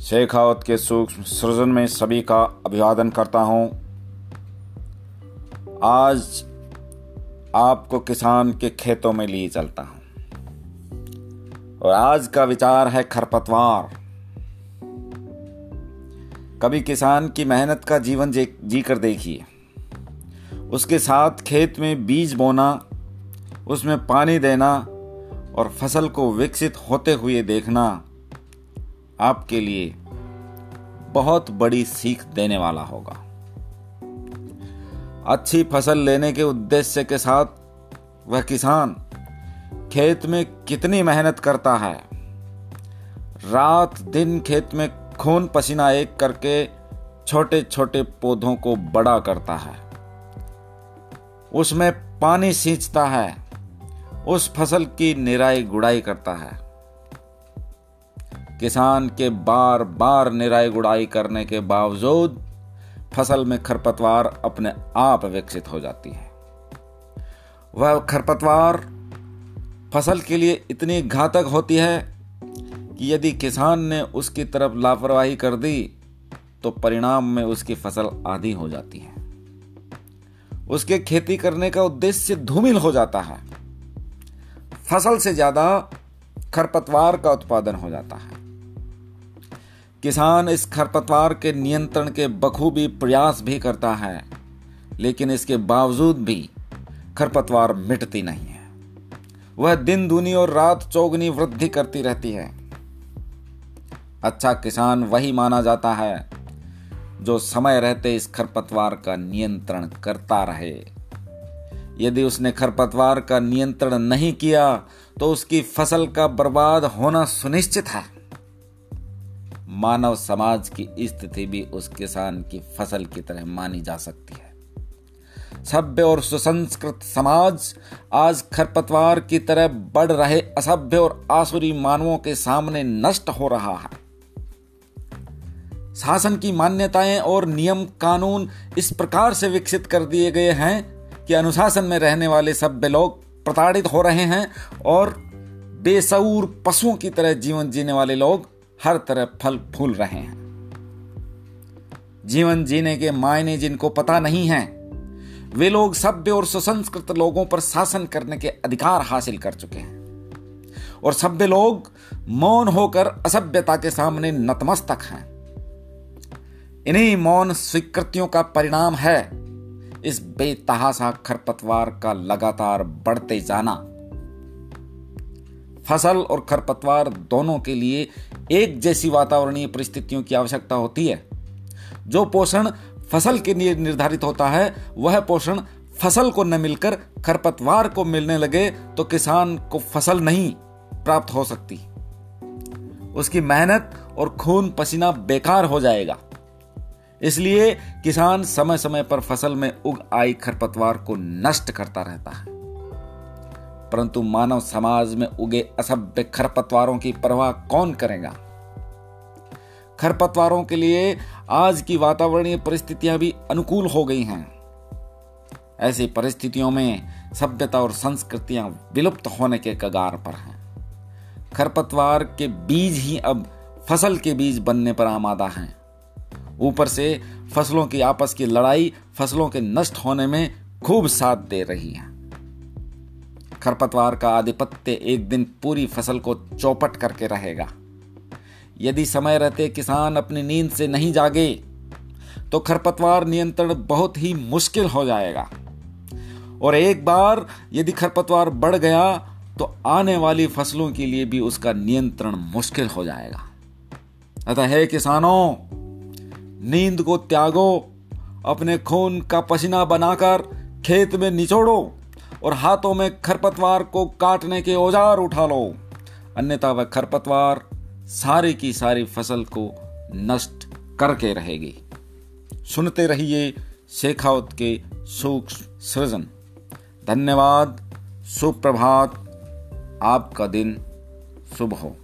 शेखावत के सूक्ष्म सृजन में सभी का अभिवादन करता हूँ। आज आपको किसान के खेतों में लिए चलता हूँ। और आज का विचार है खरपतवार। कभी किसान की मेहनत का जीवन जी कर देखिए। उसके साथ खेत में बीज बोना, उसमें पानी देना और फ़सल को विकसित होते हुए देखना आपके लिए बहुत बड़ी सीख देने वाला होगा। अच्छी फ़सल लेने के उद्देश्य के साथ वह किसान खेत में कितनी मेहनत करता है। रात दिन खेत में खून पसीना एक करके छोटे छोटे पौधों को बड़ा करता है। उसमें पानी सींचता है। उस फ़सल की निराई गुड़ाई करता है। किसान के बार बार निराई गुड़ाई करने के बावजूद फ़सल में खरपतवार अपने आप विकसित हो जाती है। वह खरपतवार फ़सल के लिए इतनी घातक होती है कि यदि किसान ने उसकी तरफ़ लापरवाही कर दी तो परिणाम में उसकी फ़सल आधी हो जाती है। उसके खेती करने का उद्देश्य धूमिल हो जाता है। फ़सल से ज़्यादा खरपतवार का उत्पादन हो जाता है। किसान इस खरपतवार के नियंत्रण के बखूबी प्रयास भी करता है, लेकिन इसके बावजूद भी खरपतवार मिटती नहीं है। वह दिन दूनी और रात चौगनी वृद्धि करती रहती है। अच्छा किसान वही माना जाता है, जो समय रहते इस खरपतवार का नियंत्रण करता रहे। यदि उसने खरपतवार का नियंत्रण नहीं किया तो उसकी फ़सल का बर्बाद होना सुनिश्चित है। मानव समाज की स्थिति भी उस किसान की फ़सल की तरह मानी जा सकती है। सभ्य और सुसंस्कृत समाज आज खरपतवार की तरह बढ़ रहे असभ्य और आसुरी मानवों के सामने नष्ट हो रहा है। शासन की मान्यताएँ और नियम कानून इस प्रकार से विकसित कर दिए गए हैं कि अनुशासन में रहने वाले सभ्य लोग प्रताड़ित हो रहे हैं और बेसऊर पशुओं की तरह जीवन जीने वाले लोग हर तरह फल फूल रहे हैं। जीवन जीने के मायने जिनको पता नहीं है, वे लोग सभ्य और सुसंस्कृत लोगों पर शासन करने के अधिकार हासिल कर चुके हैं। और सभ्य लोग मौन होकर असभ्यता के सामने नतमस्तक हैं। इन्हीं मौन स्वीकृतियों का परिणाम है इस बेतहासा खरपतवार का लगातार बढ़ते जाना। फ़सल और खरपतवार दोनों के लिए एक जैसी वातावरणीय परिस्थितियों की आवश्यकता होती है। जो पोषण फ़सल के लिए निर्धारित होता है, वह पोषण फ़सल को न मिलकर खरपतवार को मिलने लगे तो किसान को फ़सल नहीं प्राप्त हो सकती। उसकी मेहनत और खून पसीना बेकार हो जाएगा। इसलिए किसान समय समय पर फ़सल में उग आई खरपतवार को नष्ट करता रहता है। परंतु मानव समाज में उगे असभ्य खरपतवारों की परवाह कौन करेगा? खरपतवारों के लिए आज की वातावरणीय परिस्थितियाँ भी अनुकूल हो गई हैं। ऐसी परिस्थितियों में सभ्यता और संस्कृतियाँ विलुप्त होने के कगार पर हैं। खरपतवार के बीज ही अब फ़सल के बीज बनने पर आमादा हैं। ऊपर से फ़सलों की आपस की लड़ाई फ़सलों के नष्ट होने में खूब साथ दे रही है। खरपतवार का आधिपत्य एक दिन पूरी फ़सल को चौपट करके रहेगा। यदि समय रहते किसान अपनी नींद से नहीं जागे तो खरपतवार नियंत्रण बहुत ही मुश्किल हो जाएगा। और एक बार यदि खरपतवार बढ़ गया तो आने वाली फ़सलों के लिए भी उसका नियंत्रण मुश्किल हो जाएगा। अतः है किसानों, नींद को त्यागो, अपने खून का पसीना बनाकर खेत में निचोड़ो। और हाथों में खरपतवार को काटने के औज़ार उठा लो। अन्यथा वह खरपतवार सारी की सारी फ़सल को नष्ट करके रहेगी। सुनते रहिए शेखावत के सूक्ष्म सृजन। धन्यवाद, सुप्रभात, आपका दिन शुभ हो।